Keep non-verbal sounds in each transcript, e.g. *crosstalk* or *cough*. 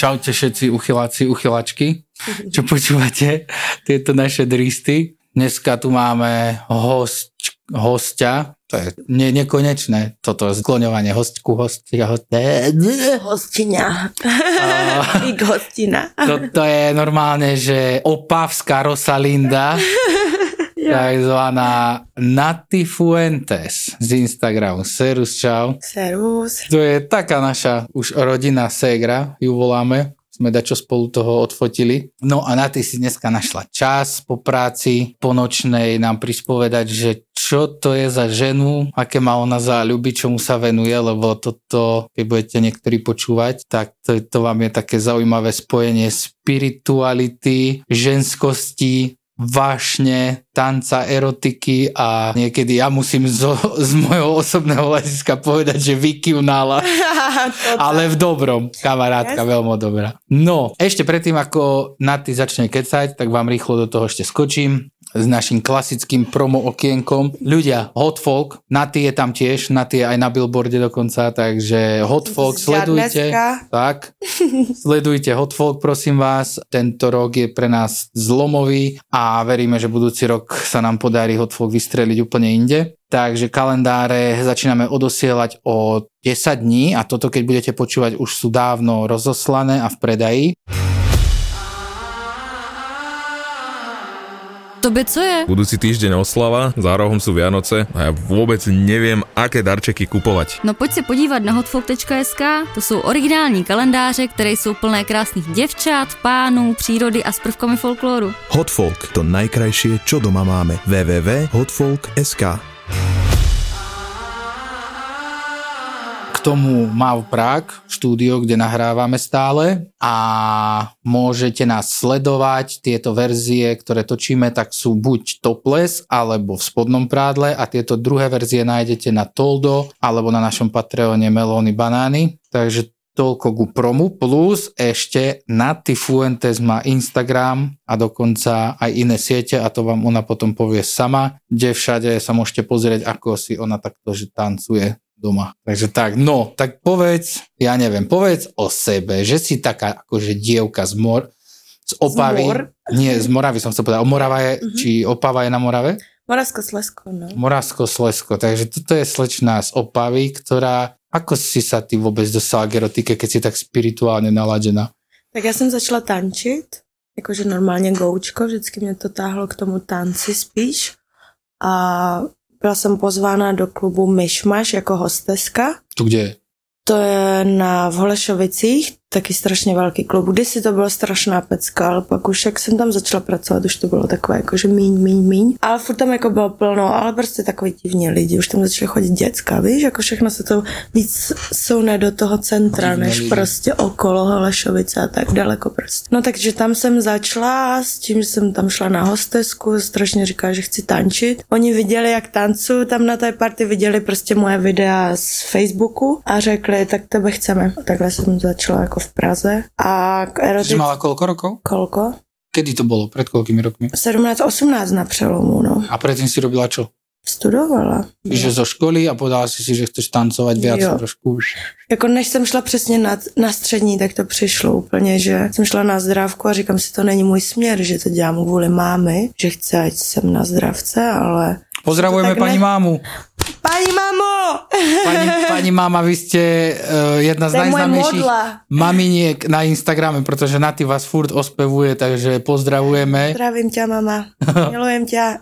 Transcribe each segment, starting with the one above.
Čaute všetci uchyláci, uchylačky, *laughs* čo počúvate, tieto naše dristy. Dneska tu máme host, hostia, to je ne, nekonečné, toto skloňovanie hostku, hostia, hostia. Hostiňa. *laughs* Big hostina. Toto je normálne, že opavská Rosalinda, *laughs* takzvaná Nati Fuentes z Instagramu. Serus, čau. Servus. To je taká naša už rodinná ségra, ju voláme. Sme dačo spolu toho odfotili. No a na ty si dneska našla čas po práci, po nočnej nám prispovedať, že čo to je za ženu, aké má ona záľuby, čomu sa venuje, lebo toto, keď budete niektorí počúvať, tak to, to vám je také zaujímavé spojenie spirituality, ženskosti, vášne, tanca, erotiky a niekedy ja musím zo, z môjho osobného hľadiska povedať, že vykývnala, *laughs* ale v dobrom. Kamarátka, veľmi dobrá. No, ešte predtým, ako Naty začne kecať, tak vám rýchlo do toho ešte skočím s našim klasickým promo okienkom. Ľudia, Hot Folk, Naty je tam tiež, Naty je aj na billboarde dokonca, takže Hot Folk, sledujte. Tak, *laughs* sledujte Hot Folk, prosím vás. Tento rok je pre nás zlomový a veríme, že budúci rok sa nám podarí Hot Folk vystreliť úplne inde. Takže kalendáre začíname odosielať o 10 dní a toto, keď budete počúvať, už sú dávno rozoslané a v predaji. Tobě co je? Budúci týždeň oslava, za rohom sú Vianoce a ja vôbec neviem, aké darčeky kupovať. No pojď se podívat na hotfolk.sk, to jsou originální kalendáře, které jsou plné krásných děvčat, pánů, přírody a s prvkami folkloru. Hotfolk, to najkrajšie, čo doma máme. www.hotfolk.sk tomu Mav Prague, štúdio, kde nahrávame stále a môžete nás sledovať. Tieto verzie, ktoré točíme, tak sú buď topless alebo v spodnom prádle a tieto druhé verzie nájdete na Toldo alebo na našom Patreone Melóny Banány. Takže toľko ku promu, plus ešte Nati Fuentes má Instagram a dokonca aj iné siete a to vám ona potom povie sama, kde všade sa môžete pozrieť, ako si ona takto že tancuje doma. Takže tak, no, tak povedz, ja neviem, povedz o sebe, že si taká akože dievka z mor, z Opavy. Z mor? Nie, z Moravy som chcel povedať. O Morava je, Mhm. či Opava je na Morave? Moravsko Slesko, no. Moravsko Slesko. Takže toto je slečná z Opavy, ktorá, ako si sa ty vôbec dostala k erotike, keď si tak spirituálne naladená? Tak já jsem začala tančit, jakože normálně goučko, vždycky mě to táhlo k tomu tanci spíš. A byla jsem pozvána do klubu Myšmaš jako hosteska. Tu kde je? To je na v Holešovicích, taky strašně velký klub. Kdysi to bylo strašná pecka, ale pak už jak jsem tam začala pracovat, už to bylo takové jakože míň, míň, míň. Ale furt tam jako bylo plno, ale prostě takový divní lidi, už tam začaly chodit děcka, víš, jako všechno se to víc soune do toho centra, Divné než lidi. prostě okolo Holešovice a tak daleko prostě. No takže tam jsem začala s tím, že jsem tam šla na hostesku, strašně říkala, že chci tančit. Oni viděli, jak tancuju tam na té party, viděli prostě moje videa z Facebooku a řekli, tak tebe chceme. Takhle jsem začala jako jako v Praze. A k Čiže erotic... mala koľko rokov? Kolko? Kedy to bolo? Pred koľkými rokmi? 17-18 na přelomu, no. A predtým si robila čo? Studovala. Že zo školy a povedala si si, že chceš tancovať viac Jo. trošku. Jako než jsem šla přesně na, na střední, tak to přišlo úplně, že jsem šla na zdravku a říkám si, to není můj směr, že to dělám kvůli mámy, že chce, ať jsem na zdravce, ale... Pozdravujeme pani ne- mámu. Pani mamo! Pani, pani máma, vy ste uh, jedna z najznámejších maminiek na Instagrame, protože Naty vás furt ospevuje, takže pozdravujeme. Zdravím tě, mama. *laughs* Milujem tě.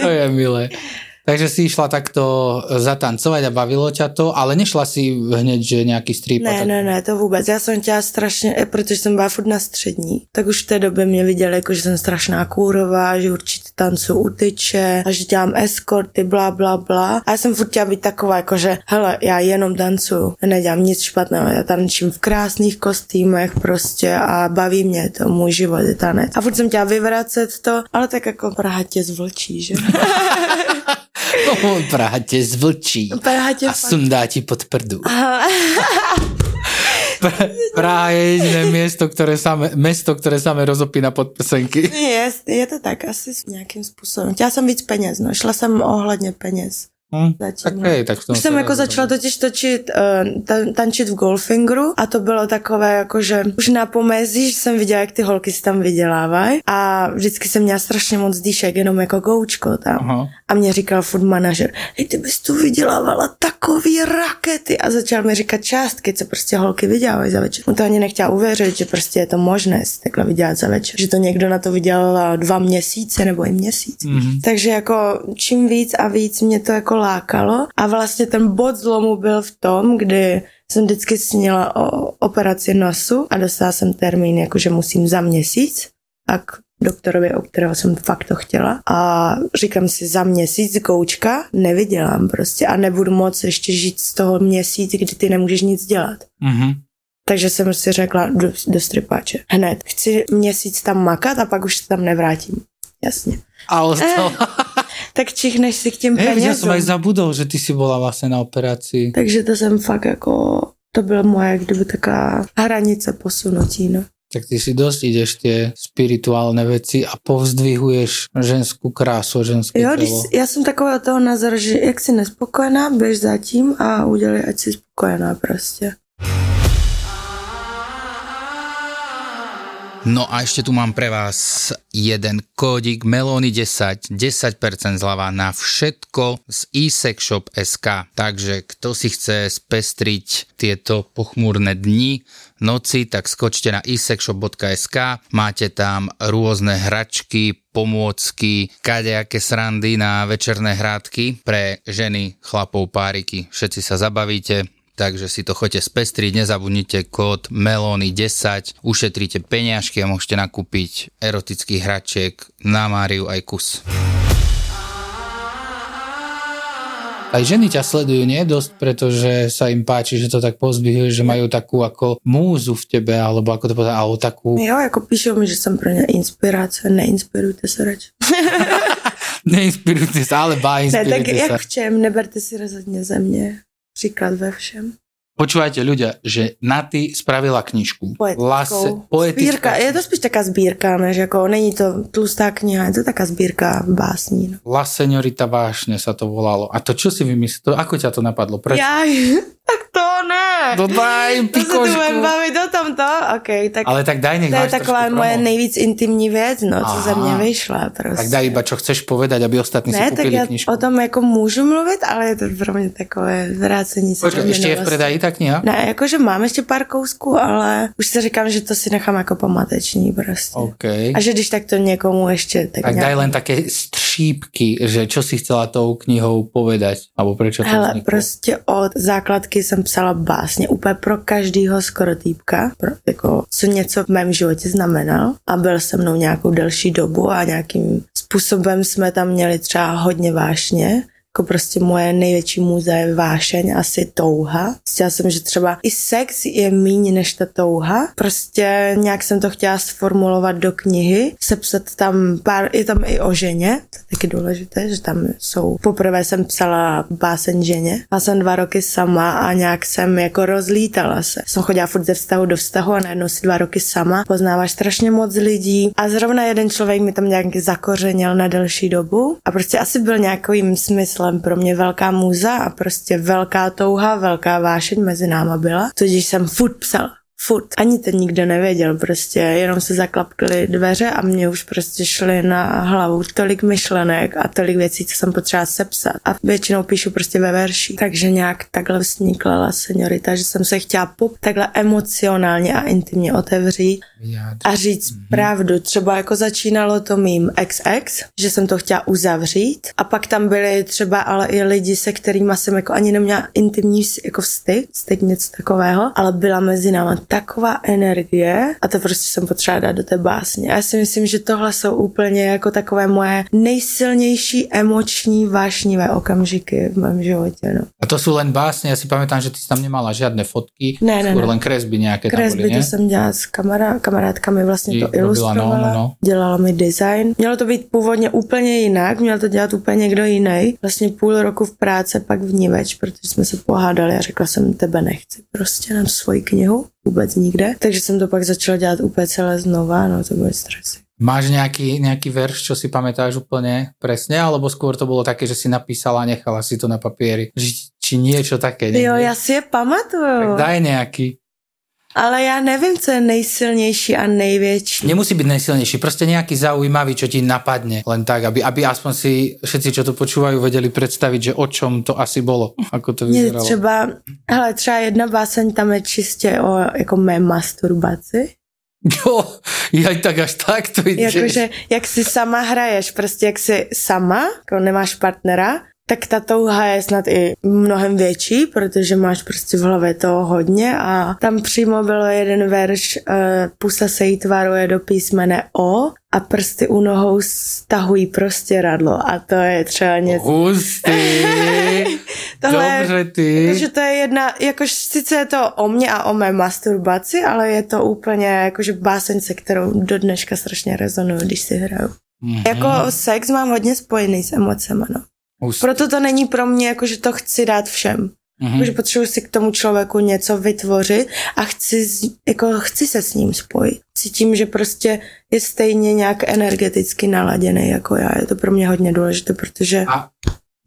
To je milé. *laughs* Takže si išla takto zatancovať a bavilo ťa to, ale nešla si hneď, že nejaký strip. Ne, tak. ne, ne, to vůbec. Já jsem chtěla strašně, eh, protože jsem byla furt na střední, tak už v té době mě viděli, jako, že jsem strašná kůrová, že určitě tancu utyče a že dělám eskorty, bla, bla, bla. A já jsem furt chtěla být taková, jako, že hele, já jenom tancuju, já nedělám nic špatného, já tančím v krásných kostýmech prostě a baví mě to, můj život je tanec. A furt jsem chtěla vyvracet to, ale tak jako Praha tě zvlčí, že? *laughs* *laughs* *laughs* Praha tě zvlčí Praha tě a fakt- sundá ti pod prdu. Pra- Praha je jediné město, které same, mesto, které same rozopína podprsenky. Je, je to tak, asi s nějakým způsobem. Chtěla jsem víc peněz, no. Šla jsem ohledně peněz. Hm, Zatím, tak hej, tak v tom Už jsem se jako začala totiž točit, uh, tan, tančit v Goldfingeru a to bylo takové jako, že už na pomezí, že jsem viděla, jak ty holky si tam vydělávají a vždycky jsem měla strašně moc dýšek, jenom jako goučko tam. Aha. A mě říkal furt manažer, hej, ty bys tu vydělávala takový rakety a začal mi říkat částky, co prostě holky vydělávají za večer. On to ani nechtěl uvěřit, že prostě je to možné si takhle vydělat za večer. Že to někdo na to vydělal dva měsíce nebo i měsíc. Mm-hmm. Takže jako čím víc a víc mě to jako lákalo a vlastně ten bod zlomu byl v tom, kdy jsem vždycky sněla o operaci nosu a dostala jsem termín, jako že musím za měsíc a k doktorovi, o kterého jsem fakt to chtěla. A říkám si, za měsíc koučka nevydělám prostě a nebudu moc ještě žít z toho měsíc, kdy ty nemůžeš nic dělat. Mhm. Takže jsem si řekla do, do stripáče. Hned. Chci měsíc tam makat a pak už se tam nevrátím. Jasně. Ale to... *laughs* Tak čichneš si k těm Hej, ja som penězům. aj zabudol, že ty si bola vlastne na operácii. Takže to jsem fakt jako, to byla moje kdyby taká hranice posunutí, no. Tak ty si dosť ideš tie spirituálne veci a povzdvihuješ ženskú krásu, ženské Jo, když, telo. já jsem takového toho názoru, že jak jsi nespokojená, běž za tím a udělej, ať jsi spokojená prostě. No a ešte tu mám pre vás jeden kódik Melony10, 10% zľava na všetko z eSexShop.sk. Takže kto si chce spestriť tieto pochmúrne dni, noci, tak skočte na eSexShop.sk. Máte tam rôzne hračky, pomôcky, kadejaké srandy na večerné hrádky pre ženy, chlapov, páriky. Všetci sa zabavíte, takže si to choďte spestriť, nezabudnite kód MELONY10, ušetríte peňažky a môžete nakúpiť erotických hračiek na Máriu aj kus. Aj ženy ťa sledujú, nie dosť, pretože sa im páči, že to tak pozbihujú, že majú takú ako múzu v tebe, alebo ako to povedať, alebo takú... Jo, jako píšou mi, že jsem pro ně inspirace, neinspirujte se radši. *laughs* Neinspirujte sa, ale bá, Ne, tak inspirujte jak sa. v čem, neberte si rozhodně ze mě. Příklad ve všem. Počúvajte ľudia, že Naty spravila knižku. Poetickou. poetická. Sbírka, je to spíš taká sbírka, než jako, není to tlustá kniha, je to taká sbírka básní. No. La Señorita vášne sa to volalo. A to čo si vymyslel? Ako ťa to napadlo? Prečo? Já, tak to ne. No daj To se tu bavit o tomto? OK, tak Ale tak daj, nech to je taková moje nejvíc intimní věc, no, co Aha. ze mě vyšla prostě. Tak daj iba, čo chceš povedať, aby ostatní ne, si tak kúpili já knižku. o tom jako můžu mluvit, ale je to pro mě takové vrácení se Počkej, do ešte je v predaji tá kniha? Ne, jakože mám ještě pár kousků, ale už si říkám, že to si nechám jako pamateční prostě. OK. A že když tak to někomu ještě tak, Tak nějak... daj len také střípky, že čo si chcela tou knihou povedať, alebo prečo to Hele, prostě od základky jsem psala básně úplně pro každýho skoro týpka, pro, jako, co něco v mém životě znamenal. A byl se mnou nějakou delší dobu a nějakým způsobem jsme tam měli třeba hodně vášně, Jako prostě moje největší muze je vášeň, asi touha. Chtěla jsem, že třeba i sex je míň než ta touha. Prostě nějak jsem to chtěla sformulovat do knihy, sepsat tam pár, je tam i o ženě, to je taky důležité, že tam jsou, poprvé jsem psala báseň ženě a jsem dva roky sama a nějak jsem jako rozlítala se. Jsem chodila furt ze vztahu do vztahu a najednou si dva roky sama, poznáváš strašně moc lidí a zrovna jeden člověk mi tam nějak zakořenil na delší dobu a prostě asi byl nějakým smyslem pro mě velká muza a prostě velká touha, velká vášeň mezi náma byla, tudíž jsem furt psala furt. Ani to nikdo nevěděl, prostě jenom se zaklapkly dveře a mě už prostě šly na hlavu tolik myšlenek a tolik věcí, co jsem potřeba sepsat. A většinou píšu prostě ve verši. Takže nějak takhle vznikla La Seniorita, že jsem se chtěla pop takhle emocionálně a intimně otevřít a říct mm-hmm. pravdu. Třeba jako začínalo to mým XX, že jsem to chtěla uzavřít a pak tam byly třeba ale i lidi, se kterými jsem jako ani neměla intimní jako vztyk, styk něco takového, ale byla mezi náma taková energie a to prostě jsem potřeba dát do té básně. A já si myslím, že tohle jsou úplně jako takové moje nejsilnější emoční vášnivé okamžiky v mém životě. No. A to jsou len básně, já si pamätám, že ty jsi tam nemala žádné fotky, ne, ne, ne. len kresby nějaké Kresby tam byly, to jsem dělala s kamará, kamarádkami, vlastně to robila, no, ilustrovala, no, no. dělala mi design. Mělo to být původně úplně jinak, měl to dělat úplně někdo jiný. Vlastně půl roku v práci, pak v Niveč, protože jsme se pohádali a řekla jsem, tebe nechci prostě na svoji knihu, vůbec nikde. Takže jsem to pak začala dělat úplně celé znova, no to byly stresy. Máš nejaký, nejaký verš, čo si pamätáš úplne presne, alebo skôr to bolo také, že si napísala a nechala si to na papieri? Ži, či niečo také? Jo, já si je pamatuju. Tak daj nejaký. Ale já nevím, co je nejsilnější a největší. Nemusí byť najsilnejší, proste nejaký zaujímavý, čo ti napadne. Len tak, aby, aby aspoň si všetci, čo to počúvajú, vedeli predstaviť, že o čom to asi bolo. Ako to Mě vyzeralo. třeba, hele, třeba jedna báseň tam je čistě o jako mé masturbaci. Jo, ja tak až tak to ide. Jakože, jak si sama hraješ, prostě jak si sama, jako nemáš partnera, tak ta touha je snad i mnohem větší, protože máš prostě v hlavě toho hodně a tam přímo byl jeden verš, uh, pusa se jí tvaruje do písmene O a prsty u nohou stahují prostě radlo a to je třeba něco. Hustý. *laughs* Tohle Dobře ty. Takže to je jedna, jakož sice je to o mně a o mé masturbaci, ale je to úplně jakože báseň, se kterou do dneška strašně rezonuju, když si hraju. Mhm. Jako sex mám hodně spojený s emocema, no. Hustý. Proto to není pro mě, jako že to chci dát všem. Mhm. Protože potřebuji si k tomu člověku něco vytvořit a chci, jako chci se s ním spojit. Cítím, že prostě je stejně nějak energeticky naladěný jako já. Je to pro mě hodně důležité, protože A,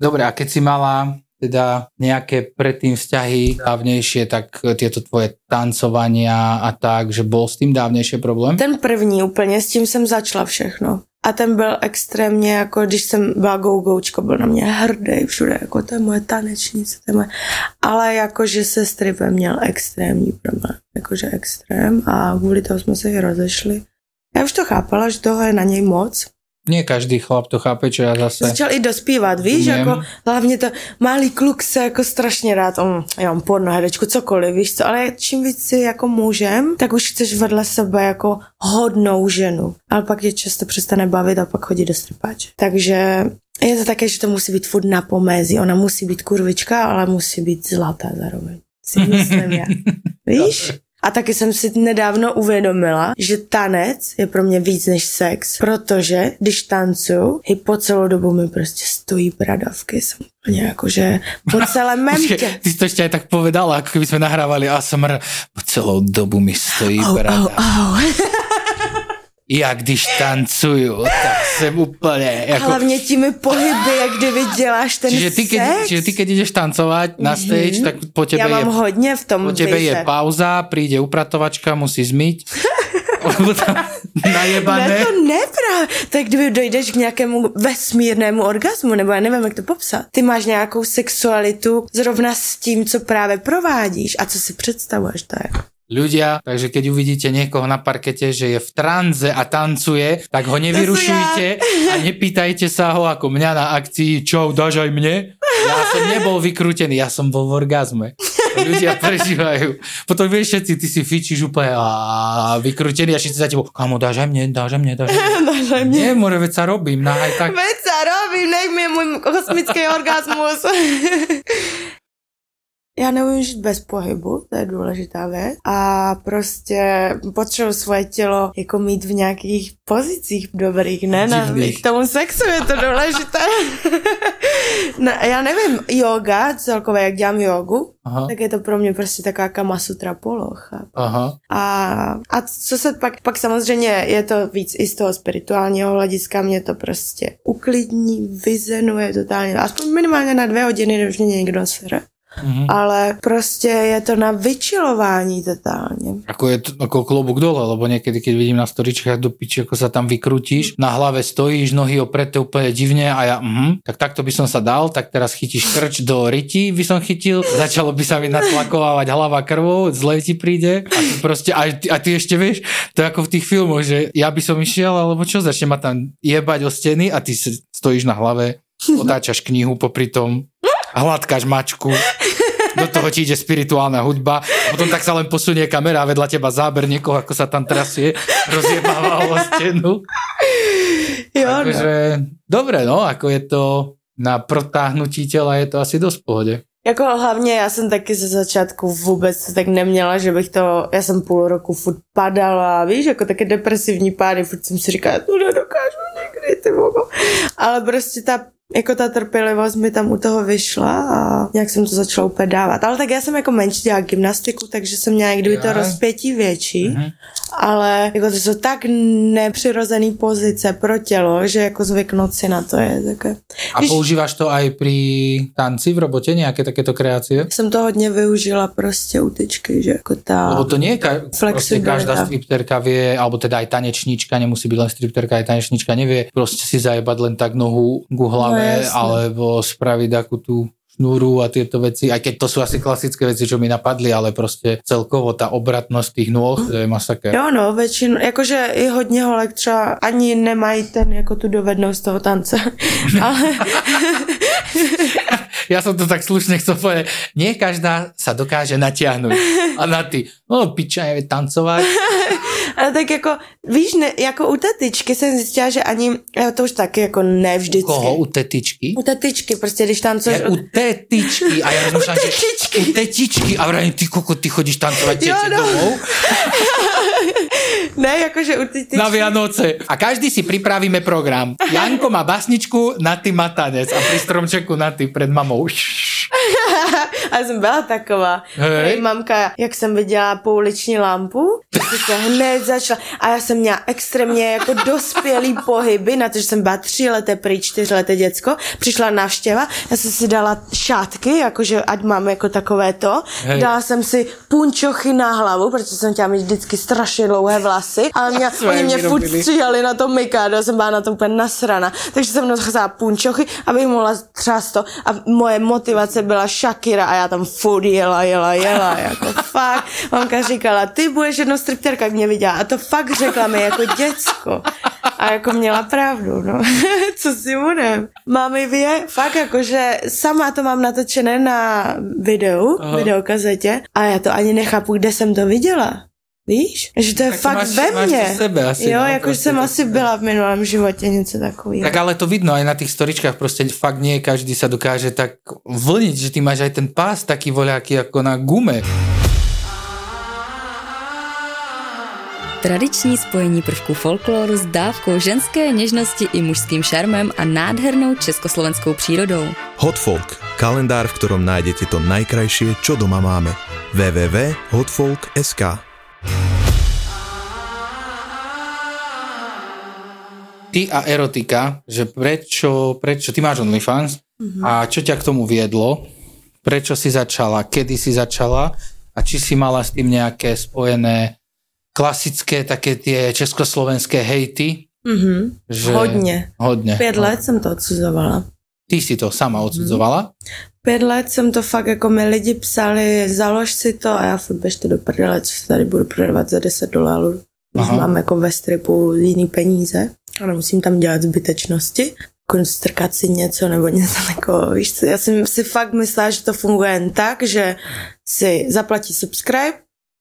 dobre, a keď si mala teda nejaké predtým vzťahy dávnejšie, tak tieto tvoje tancovania a tak, že bol s tým dávnejšie problém? ten první úplně, s tím jsem začala všechno. A ten byl extrémně, jako když jsem byla go-gočko, byl na mě hrdý všude, jako to je moje tanečnice, to je moje... Ale jakože se stripem měl extrémní problém, jakože extrém a kvůli toho jsme se i rozešli. Já už to chápala, že toho je na něj moc. Nie každý chlap to chápe, čo ja zase... Začal i dospívat, víš, Rozumím. jako hlavně to malý kluk se jako strašně rád, on, já mám pornoherečku, cokoliv, víš co, ale čím víc si jako mužem, tak už chceš vedle sebe jako hodnou ženu. Ale pak je často přestane bavit a pak chodí do stripáče. Takže je to také, že to musí být furt na pomezí. Ona musí být kurvička, ale musí být zlatá zároveň. Si myslím já. *laughs* Víš? A taky jsem si nedávno uvědomila, že tanec je pro mě víc než sex, protože když tancuju, i po celou dobu mi prostě stojí bradavky, jsem úplně jakože po celém mém tě. ty to aj tak povedala, ako keby sme nahrávali ASMR. Po celou dobu mi stojí Au, brada. au, au. *laughs* Ja když tancuju, tak jsem úplně... Jako... Hlavně těmi pohyby, jak kdyby děláš ten Čiže ty, keď, sex. čiže ty, keď ideš tancovať na stage, tak po tebe, Já je, mám hodně v tom po tebe je pauza, príde upratovačka, musí zmyť. Tam *laughs* Ne, najebané. to neprávě. Tak kdyby dojdeš k nějakému vesmírnému orgasmu, nebo já nevím, jak to popsat. Ty máš nějakou sexualitu zrovna s tím, co právě provádíš a co si představuješ, to je. Ľudia, takže keď uvidíte niekoho na parkete, že je v tranze a tancuje, tak ho nevyrušujte a nepýtajte sa ho ako mňa na akcii, čo, dáš aj mne? Ja som nebol vykrútený, ja som bol v orgazme. Ľudia prežívajú. Potom vieš všetci, ty si fičíš úplne a vykrútený a všetci za tebou, kamo, dáš aj mne, dáš aj mne, dáš aj mne. *laughs* Dáš aj mne. Nie, more, veď sa robím, na aj tak. Veď sa robí, baví, nech mi můj kosmický orgasmus. *laughs* Já neumím žít bez pohybu, to je důležitá věc. A prostě potřebuji svoje tělo jako mít v nějakých pozicích dobrých, ne? Na, k tomu sexu je to důležité. *laughs* no, já nevím, yoga celkově, jak dělám jogu, Aha, tak je to pro mě prostě taková kamasutra poloha. aha. A, a co se pak, pak samozřejmě je to víc i z toho spirituálního hlediska, mě to prostě uklidní, vyzenuje totálně, aspoň minimálně na dvě hodiny, když mě někdo sere. Mhm. Ale prostě je to na vyčilování totálně. Ako je to ako klobúk dole, lebo niekedy, keď vidím na storičkách do piči, ako sa tam vykrutíš, na hlave stojíš, nohy opreté úplne divne a ja, mhm, tak takto by som sa dal, tak teraz chytíš krč do ryti, by som chytil, začalo by sa mi natlakovávať hlava krvou, zle ti príde a ty proste, a ty, a ty ešte vieš, to je ako v tých filmoch, že ja by som išiel, alebo čo, začne ma tam jebať o steny a ty stojíš na hlave, otáčaš knihu popri tom, hladkáš mačku, do toho ti ide spirituálna hudba, a potom tak sa len posunie kamera a vedľa teba záber niekoho, ako sa tam trasie, rozjebáva o stenu. Jo, no. Takže dobre, no, ako je to na protáhnutí těla je to asi dost v pohodě. Jako hlavně já jsem taky ze začátku vůbec tak neměla, že bych to, já jsem půl roku furt padala, víš, jako taky depresivní pády, furt jsem si říkala, to nedokážu někdy, ty vogo. Ale prostě ta jako ta trpělivost mi tam u toho vyšla a nějak jsem to začala úplně dávat. Ale tak já jsem jako menší dělala gymnastiku, takže jsem měla kdyby to rozpětí větší, Mhm. ale jako to jsou tak nepřirozený pozice pro tělo, že jako zvyknout si na to je také. A Víš- používáš to aj pri tanci v robote, nějaké takéto kreácie? Jsem to hodně využila prostě u tyčky, že jako ta... Lebo to nie je ka- Flexibilita. každá stripterka vie, alebo teda aj tanečníčka, nemusí byť len stripterka, aj tanečníčka nevie proste si zajebať len tak nohu ku hlave, No, jasne. alebo spraviť takú tú šnúru a tieto veci, aj keď to sú asi klasické veci, čo mi napadli, ale proste celkovo tá obratnosť tých nôh, to je masaker. Jo, no, většinou, jakože i hodně holek třeba ani nemají ten, jako tu dovednost toho tance, *laughs* ale *laughs* Ja som to tak slušne chcel povedať. Nie každá sa dokáže natiahnuť. A na ty, no piča, nevie tancovať. *laughs* Ale tak jako, víš, ne, jako u té tyčky jsem zjistila, že ani, jo, to už taky jako ne vždycky. Koho? U tetičky? U té tyčky, prostě když tancuješ... Ja, u tetičky. A ja *laughs* rozmýšľam, že tetičky. u tetičky. A vravím, ty koko, ty chodíš tancovať Jo, no. domov *laughs* Ne, jakože u té tyčky... na Vianoce. A každý si pripravíme program. Janko má basničku, na ty matanec a pri stromčeku na ty pred mamou. *laughs* A já jsem byla taková. Hej. Hej. Mamka, jak jsem viděla pouliční lampu, se hned začala. A já jsem měla extrémně jako dospělý pohyby, na to, že jsem byla tři leté prý, čtyři leté děcko. Přišla návštěva, já jsem si dala šátky, jakože ať mám jako takové to. Hej. Dala jsem si punčochy na hlavu, protože jsem chtěla mít vždycky strašně dlouhé vlasy. Ale mě, *laughs* oni mě furt stříhali na tom Mikado, jsem byla na to úplně nasrana. Takže jsem nosila punčochy, abych mohla třást to. A moje motivace byla Shakira a já tam furt jela, jela, jela, jako fakt. Mamka říkala, ty budeš jedno stripterka, jak mě viděla. A to fakt řekla mi jako děcko. A jako měla pravdu, no. *laughs* Co si budem. Mami vě, fakt jako, že sama to mám natočené na videu, Aha. videokazetě a já to ani nechápu, kde jsem to viděla. Víš? Že to je Tak fakt máš- ve máš mně. v sebe asi, jo, no, jako prostě jsem to- asi byla v minulém životě něco takového. Tak ale to vidno aj na tých storičkách, proste fakt nie každý sa dokáže tak vlniť, že ty máš aj ten pás taký voľaký ako na gume. Tradiční spojení prvků folkloru s dávkou ženské něžnosti i mužským šarmem a nádhernou československou přírodou. Hotfolk, kalendár, v ktorom nájdete to najkrajšie, čo doma máme. www.hotfolk.sk Ty a erotika, že prečo, prečo, ty máš OnlyFans Mhm. a čo ťa k tomu viedlo? Prečo si začala? Kedy si začala? A či si mala s tým nejaké spojené klasické také tie československé hejty? Mhm. Že... Hodně. Hodně. Pět let jsem to odsuzovala. Ty si to sama odsudzovala? Pět let jsem to fakt, jako mi lidi psali, založ si to a já furt běžte do prdele, co tady budu prodávat za 10 dolarů. Mám jako ve stripu jiný peníze a nemusím tam dělat zbytečnosti. Strkat si něco nebo něco takového, víš já jsem si fakt myslela, že to funguje jen tak, že si zaplatí subscribe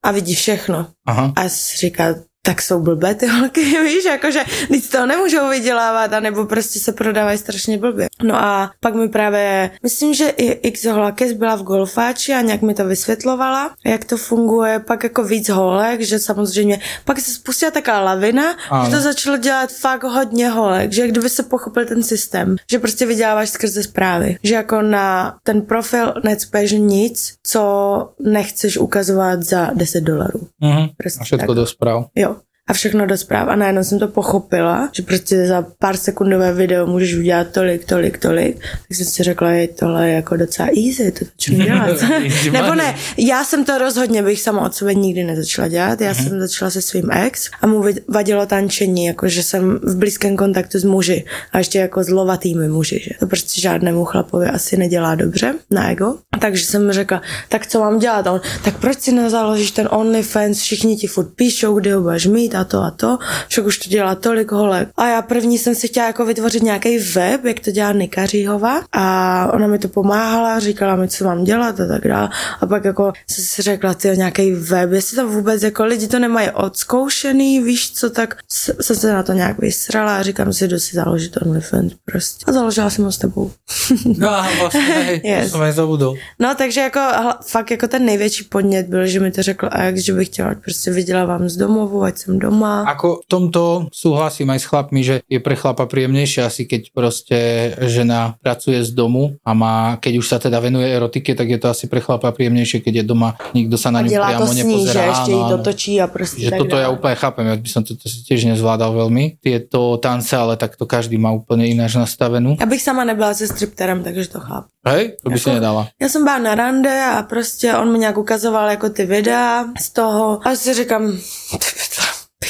a vidí všechno. Aha. A říká, tak jsou blbé ty holky, *laughs* víš, jakože nic toho nemůžou vydělávat, anebo prostě se prodávají strašně blbě. No a pak mi právě, myslím, že i X holakes byla v golfáči a nějak mi to vysvětlovala, jak to funguje, pak jako víc holek, že samozřejmě, pak se spustila taková lavina, ano. že to začalo dělat fakt hodně holek, že kdyby se pochopil ten systém, že prostě vyděláváš skrze zprávy, že jako na ten profil necpeš nic, co nechceš ukazovat za 10 dolarů. Mhm. Prostě a všetko tak. do zpráv. Jo a všechno do zpráv. A najednou jsem to pochopila, že prostě za pár sekundové video můžeš udělat tolik, tolik, tolik. Tak jsem si řekla, je tohle jako docela easy, to začnu *laughs* dělat. *laughs* Nebo ne, já jsem to rozhodně bych sama od sebe nikdy nezačala dělat. Já uh-huh. jsem začala se svým ex a mu vadilo tančení, jako že jsem v blízkém kontaktu s muži a ještě jako s lovatými muži, že to prostě žádnému chlapovi asi nedělá dobře na ego. Takže jsem řekla, tak co mám dělat? A on, tak proč si nezaložíš ten OnlyFans, všichni ti furt píšou, kde ho budeš mít a to a to, však už to dělá tolik holek. A já první jsem si chtěla jako vytvořit nějaký web, jak to dělá Nika Říhova a ona mi to pomáhala, říkala mi, co mám dělat a tak dále. A pak jako jsem si řekla, ty nějaký web, jestli to vůbec jako lidi to nemají odzkoušený, víš co, tak jsem se na to nějak vysrala a říkám si, jdu si založit OnlyFans prostě. A založila jsem ho s tebou. *laughs* no a vlastně, hej, yes. to zabudol. No takže jako fakt jako ten největší podnět byl, že mi to řekl Ajax, že bych chtěla prostě vydělávám z domovu, ať jsem doma. Ako v tomto súhlasím aj s chlapmi, že je pre chlapa príjemnejšie asi keď proste žena pracuje z domu a má, keď už sa teda venuje erotike, tak je to asi pre chlapa príjemnejšie, keď je doma, nikto sa na ňu priamo sní, nepozerá. Že ešte áno, dotočí a proste Že toto ja úplne chápem, ja by som to tiež nezvládal veľmi, tieto tance, ale tak to každý má úplne ináč nastavenú. Abych sama nebyla se stripterem, takže to chápu. Hej, to by jako, si nedala. Já jsem byla na rande a prostě on mi nějak ukazoval jako ty videa z toho a si říkám, *laughs*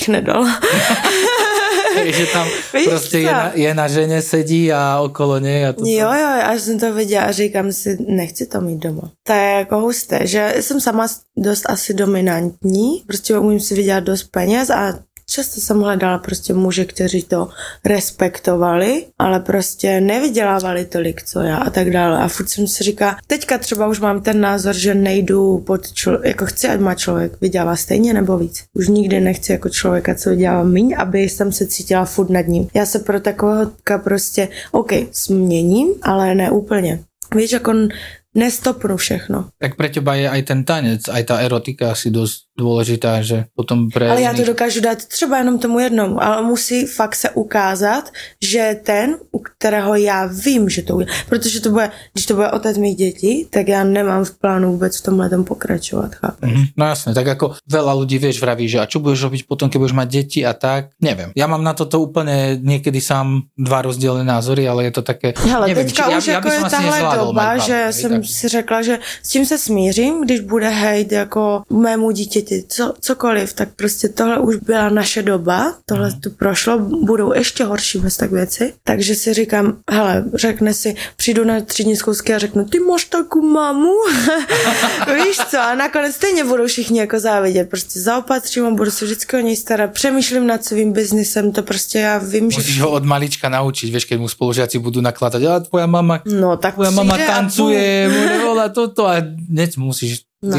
bych nedala. *laughs* že tam *laughs* Víš prostě je na, je na ženě sedí a okolo něj a to. Jo, jo, až jsem to viděla a říkám si, nechci to mít doma. To je jako husté, že jsem sama dost asi dominantní, prostě umím si vydělat dost peněz a Často jsem hledala prostě muže, kteří to respektovali, ale prostě nevydělávali tolik, co já a tak dále. A furt jsem si říká, teďka třeba už mám ten názor, že nejdu pod člověk, jako chci, ať má člověk vydělává stejně nebo víc. Už nikdy nechci jako člověka, co vydělává míň, aby jsem se cítila furt nad ním. Já se pro takového prostě, OK, změním, ale ne úplně. Víš, jako nestopnu všechno. Tak pre teba je aj ten tanec, aj tá erotika asi dosť důležitá, že potom pre... Ale já to dokážu dát třeba jenom tomu jednomu, ale musí fakt se ukázat, že ten, u kterého já vím, že to udělá, protože to bude, když to bude otec mých dětí, tak já nemám v plánu vůbec v tomhle tom pokračovat, chápeš? Mm-hmm. No jasně, tak jako veľa ľudí, vieš, vraví, že a čo budeš robiť potom, keď budeš mať deti a tak, nevím. Já mám na toto úplně někdy sám dva rozdílné názory, ale je to také, Hele, nevím, teďka či, už já, jako já je tahle doba, že jsem. Si řekla, že s tím se smířím, když bude hejt jako mému dítěti co, cokoliv, tak prostě tohle už byla naše doba, tohle tu prošlo, budou ještě horší bez tak věci. Takže si říkám, hele, řekne si, přijdu na třídní zkousky a řeknu, ty máš takovou mamu? *laughs* Víš co? A nakonec stejně budou všichni jako závidět. Prostě zaopatřím a budu se vždycky o něj starat. Přemýšlím nad svým biznisem, to prostě já vím, Musíš že... Musíš ho od malička naučit, víš, keď mu spolužáci budou nakládat, a tvoja mama, no, tak tvoja mama tancuje, a toto a hneď musíš No,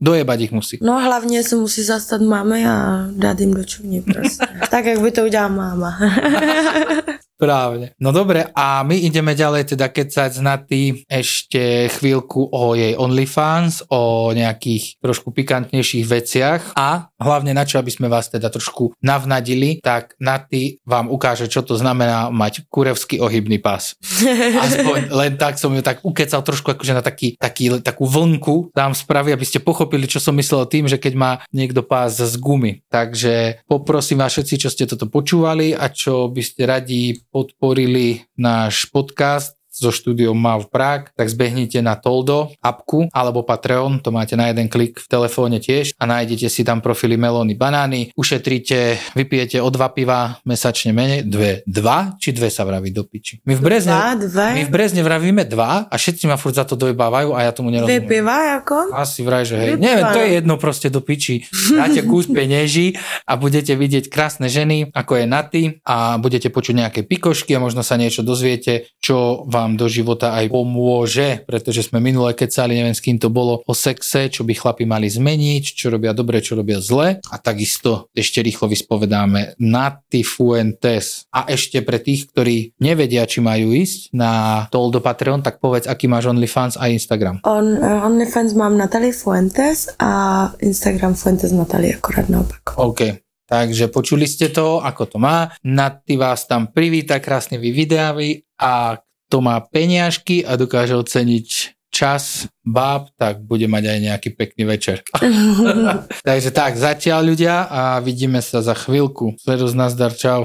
dojebať ich musí. No hlavně se musí zastat máme a dát jim do čuní prostě. *laughs* tak, jak by to udělala máma. *laughs* Právne. No dobre, a my ideme ďalej teda kecať na ty ešte chvíľku o jej OnlyFans, o nejakých trošku pikantnejších veciach a hlavne na čo, aby sme vás teda trošku navnadili, tak na ty vám ukáže, čo to znamená mať kurevský ohybný pás. *laughs* Aspoň len tak som ju tak ukecal trošku akože na taký, taký, takú vlnku tam spraví, aby ste pochopili, čo som myslel tým, že keď má niekto pás z gumy. Takže poprosím vás všetci, čo ste toto počúvali a čo by ste radi podporili náš podcast so štúdiom MAV Prague, tak zbehnite na Toldo apku alebo Patreon, to máte na jeden klik v telefóne tiež a nájdete si tam profily Melóny Banány, ušetríte, vypijete o dva piva mesačne menej, dve, dva, či dve sa vraví do piči. My v Brezne, dva, dve. my v Brezne vravíme dva a všetci ma furt za to dojebávajú a ja tomu nerozumiem. Dve piva ako? Asi vraj, že hej. Neviem, to je jedno proste do piči. Dáte kus peněží a budete vidieť krásne ženy, ako je Naty a budete počuť nejaké pikošky a možno sa niečo dozviete, čo vám vám do života aj pomôže, pretože sme minule kecali, neviem s kým to bolo, o sexe, čo by chlapi mali zmeniť, čo robia dobre, čo robia zle. A takisto ešte rýchlo vyspovedáme Nati Fuentes. A ešte pre tých, ktorí nevedia, či majú ísť na Toldo Patreon, tak povedz, aký máš OnlyFans a Instagram. On, eh, OnlyFans mám Natalie Fuentes a Instagram Fuentes Natalie, akorát naopak. OK. Takže počuli ste to, ako to má. Nati vás tam privíta krásnymi videami a kto má peniažky a dokáže oceniť čas báb, tak bude mať aj nejaký pekný večer. *laughs* Takže tak, zatiaľ ľudia a vidíme sa za chvíľku. Sledus, nazdar, čau.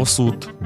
ao суд.